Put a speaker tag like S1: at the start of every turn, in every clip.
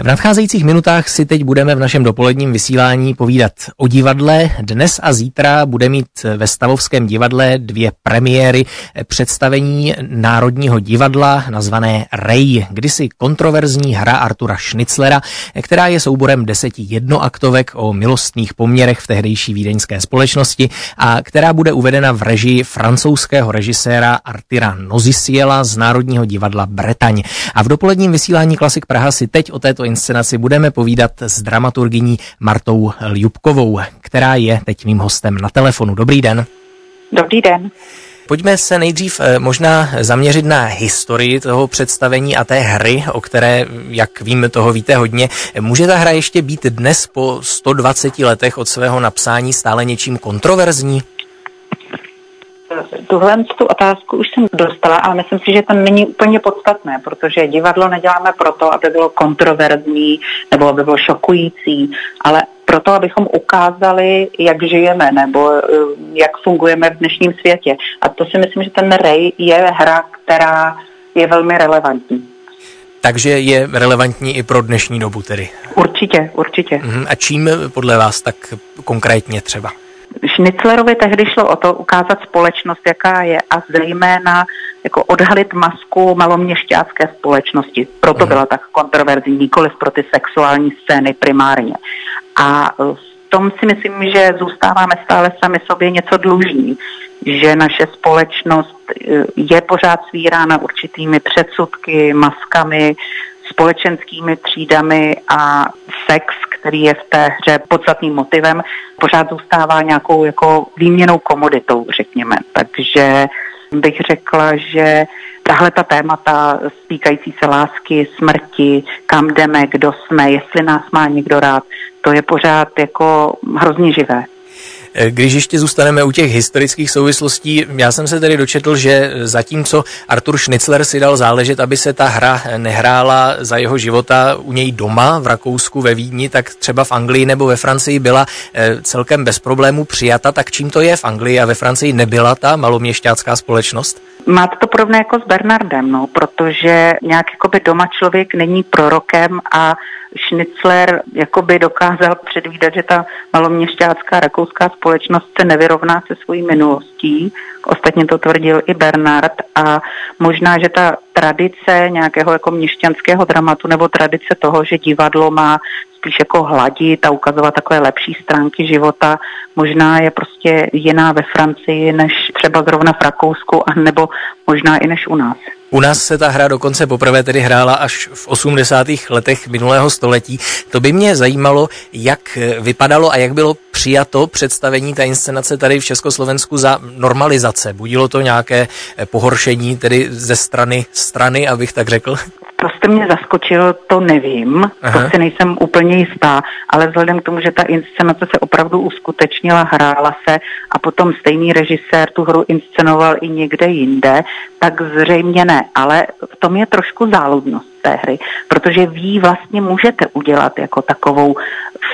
S1: V nadcházejících minutách si teď budeme v našem dopoledním vysílání povídat o divadle. Dnes a zítra bude mít ve Stavovském divadle dvě premiéry představení Národního divadla nazvané Rej, kdysi kontroverzní hra Artura Schnitzlera, která je souborem deseti jednoaktovek o milostných poměrech v tehdejší vídeňské společnosti a která bude uvedena v režii francouzského režiséra Artira Nozisiela z Národního divadla Bretaň. A v dopoledním vysílání Klasik Praha si teď o této inscenaci budeme povídat s dramaturgyní Martou Ljubkovou, která je teď mým hostem na telefonu. Dobrý den.
S2: Dobrý den.
S1: Pojďme se nejdřív eh, možná zaměřit na historii toho představení a té hry, o které, jak vím, toho víte hodně. Může ta hra ještě být dnes po 120 letech od svého napsání stále něčím kontroverzní?
S2: Tuhle tu otázku už jsem dostala, ale myslím si, že to není úplně podstatné, protože divadlo neděláme proto, aby bylo kontroverzní nebo aby bylo šokující, ale proto, abychom ukázali, jak žijeme nebo eh, jak fungujeme v dnešním světě. A to si myslím, že ten Rej je hra, která je velmi relevantní.
S1: Takže je relevantní i pro dnešní dobu tedy.
S2: Určitě, určitě.
S1: Mhm. A čím podle vás tak konkrétně třeba?
S2: Schnitzlerovi tehdy šlo o to ukázat společnost, jaká je a zejména jako odhalit masku maloměšťácké společnosti. Proto byla tak kontroverzní, nikoliv pro ty sexuální scény primárně. A v tom si myslím, že zůstáváme stále sami sobě něco dlužní, že naše společnost eh, je pořád svírána určitými předsudky, maskami, společenskými třídami a sex, který je v té hře podstatným motivem, pořád zůstává nějakou jako výměnou komoditou, řekněme. Takže bych řekla, že tahle ta témata stýkající se lásky, smrti, kam jdeme, kdo jsme, jestli nás má někdo rád, to je pořád jako hrozně živé.
S1: Eh, když ještě zůstaneme u těch historických souvislostí, já jsem se tedy dočetl, že zatímco Artur Schnitzler si dal záležet, aby se ta hra nehrála za jeho života u něj doma v Rakousku, ve Vídni, tak třeba v Anglii nebo ve Francii byla eh, celkem bez problémů přijata. Tak čím to je v Anglii a ve Francii nebyla ta maloměšťácká společnost?
S2: Máte to podobné jako s Bernardem, no, protože nějak by doma člověk není prorokem a Schnitzler jakoby dokázal předvídat, že ta maloměšťácká rakouská společnost se nevyrovná se svojí minulostí. Ostatně to tvrdil i Bernard a možná, že ta tradice nějakého jako měšťanského dramatu nebo tradice toho, že divadlo má spíš jako hladit a ukazovat takové lepší stránky života. Možná je prostě jiná ve Francii než třeba zrovna v Rakousku, a nebo možná i než u nás.
S1: U nás se ta hra dokonce poprvé tedy hrála až v 80. letech minulého století. To by mě zajímalo, jak vypadalo a jak bylo přijato představení té inscenace tady v Československu za normalizace. Budilo to nějaké pohoršení tedy ze strany strany, abych tak řekl?
S2: To jste mě zaskočil, to nevím, Aha. to si nejsem úplně jistá, ale vzhledem k tomu, že ta inscenace se opravdu uskutečnila, hrála se a potom stejný režisér tu hru inscenoval i někde jinde, tak zřejmě ne, ale v tom je trošku záludnost té hry, protože vy vlastně můžete udělat jako takovou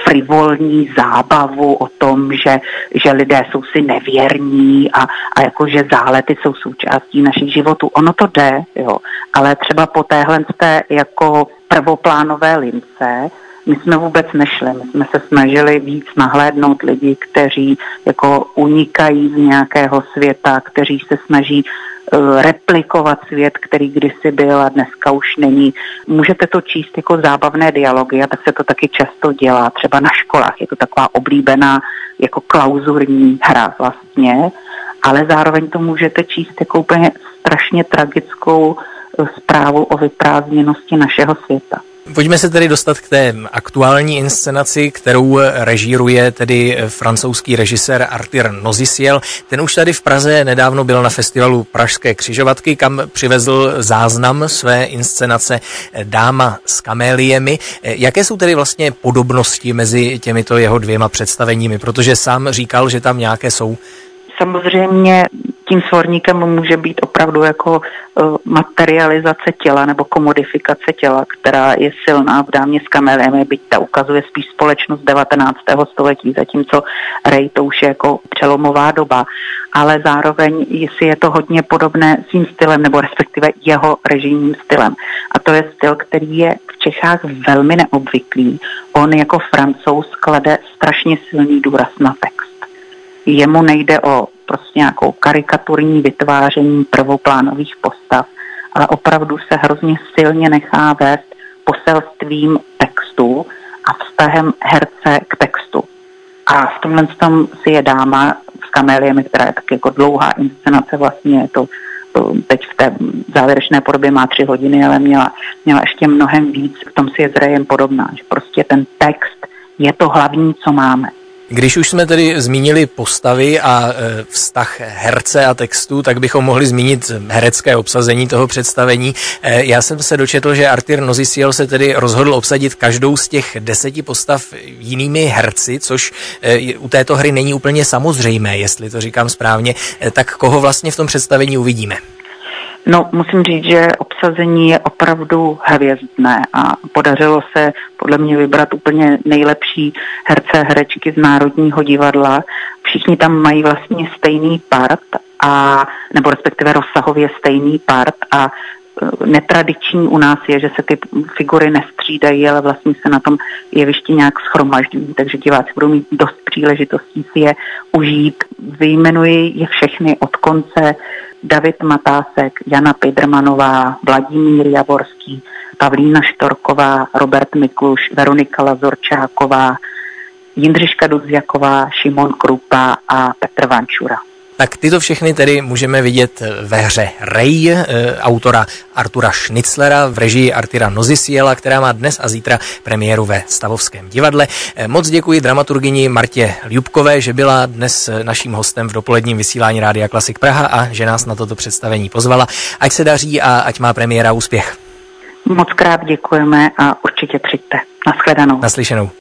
S2: frivolní zábavu o tom, že, že lidé jsou si nevěrní a, a jako, že zálety jsou součástí našich životů. Ono to jde, jo, ale třeba po téhle té jako prvoplánové lince my jsme vůbec nešli. My jsme se snažili víc nahlédnout lidi, kteří jako unikají z nějakého světa, kteří se snaží Eh, replikovat svět, který kdysi byl a dneska už není. Můžete to číst jako zábavné dialogy a tak se to taky často dělá, třeba na školách. Je to taková oblíbená jako klauzurní hra vlastně, ale zároveň to můžete číst jako úplně strašně tragickou eh, zprávu o vyprázdněnosti našeho světa.
S1: Pojďme se tedy dostat k té aktuální inscenaci, kterou režíruje tedy francouzský režisér Arthur Nozisiel. Ten už tady v Praze nedávno byl na festivalu Pražské křižovatky, kam přivezl záznam své inscenace Dáma s kaméliemi. Jaké jsou tedy vlastně podobnosti mezi těmito jeho dvěma představeními? Protože sám říkal, že tam nějaké jsou
S2: samozřejmě tím svorníkem může být opravdu jako uh, materializace těla nebo komodifikace těla, která je silná v dámě s kameliemi, byť ta ukazuje spíš společnost 19. století, zatímco Ray to už je jako přelomová doba, ale zároveň jestli je to hodně podobné svým stylem, nebo respektive jeho režijním stylem. A to je styl, který je v Čechách velmi neobvyklý. On jako francouz klade strašně silný důraz na text. Jemu nejde o nějakou karikaturní vytváření prvoplánových postav, ale opravdu se hrozně silně nechá vést poselstvím textu a vztahem herce k textu. A v tomhle tom si je dáma s kaméliemi, která je tak jako dlouhá inscenace, vlastně je to teď v té závěrečné podobě má tři hodiny, ale měla, měla ještě mnohem víc, v tom si je zrejem podobná, že prostě ten text je to hlavní, co máme.
S1: Když už jsme tedy zmínili postavy a e, vztah herce a textu, tak bychom mohli zmínit herecké obsazení toho představení. E, já jsem se dočetl, že Artir Nozisiel se tedy rozhodl obsadit každou z těch deseti postav jinými herci, což e, u této hry není úplně samozřejmé, jestli to říkám správně. Tak koho vlastně v tom představení uvidíme?
S2: No, musím říct, že obsazení je opravdu hvězdné a podařilo se podle mě vybrat úplně nejlepší herce herečky z Národního divadla. Všichni tam mají vlastně stejný part a, nebo respektive rozsahově stejný part a e, netradiční u nás je, že se ty figury nestřídají, ale vlastně se na tom jevišti nějak schromažďují, takže diváci budou mít dost příležitostí si je užít. Vyjmenuji je všechny od konce David Matásek, Jana Pidrmanová, Vladimír Javorský, Pavlína Štorková, Robert Mikluš, Veronika Lazorčáková, Jindřiška Dudziaková, Šimon Krupa a Petr Vančura.
S1: Tak tyto všechny tedy můžeme vidět ve hře Ray, eh, autora Artura Schnitzlera v režii Artira Nozisiela, která má dnes a zítra premiéru ve Stavovském divadle. Eh, moc děkuji dramaturgyni Martě Ljubkové, že byla dnes eh, naším hostem v dopoledním vysílání Rádia Klasik Praha a že nás na toto představení pozvala. Ať se daří a ať má premiéra úspěch.
S2: Moc krát děkujeme a určitě přijďte. Naschledanou.
S1: Naslyšenou.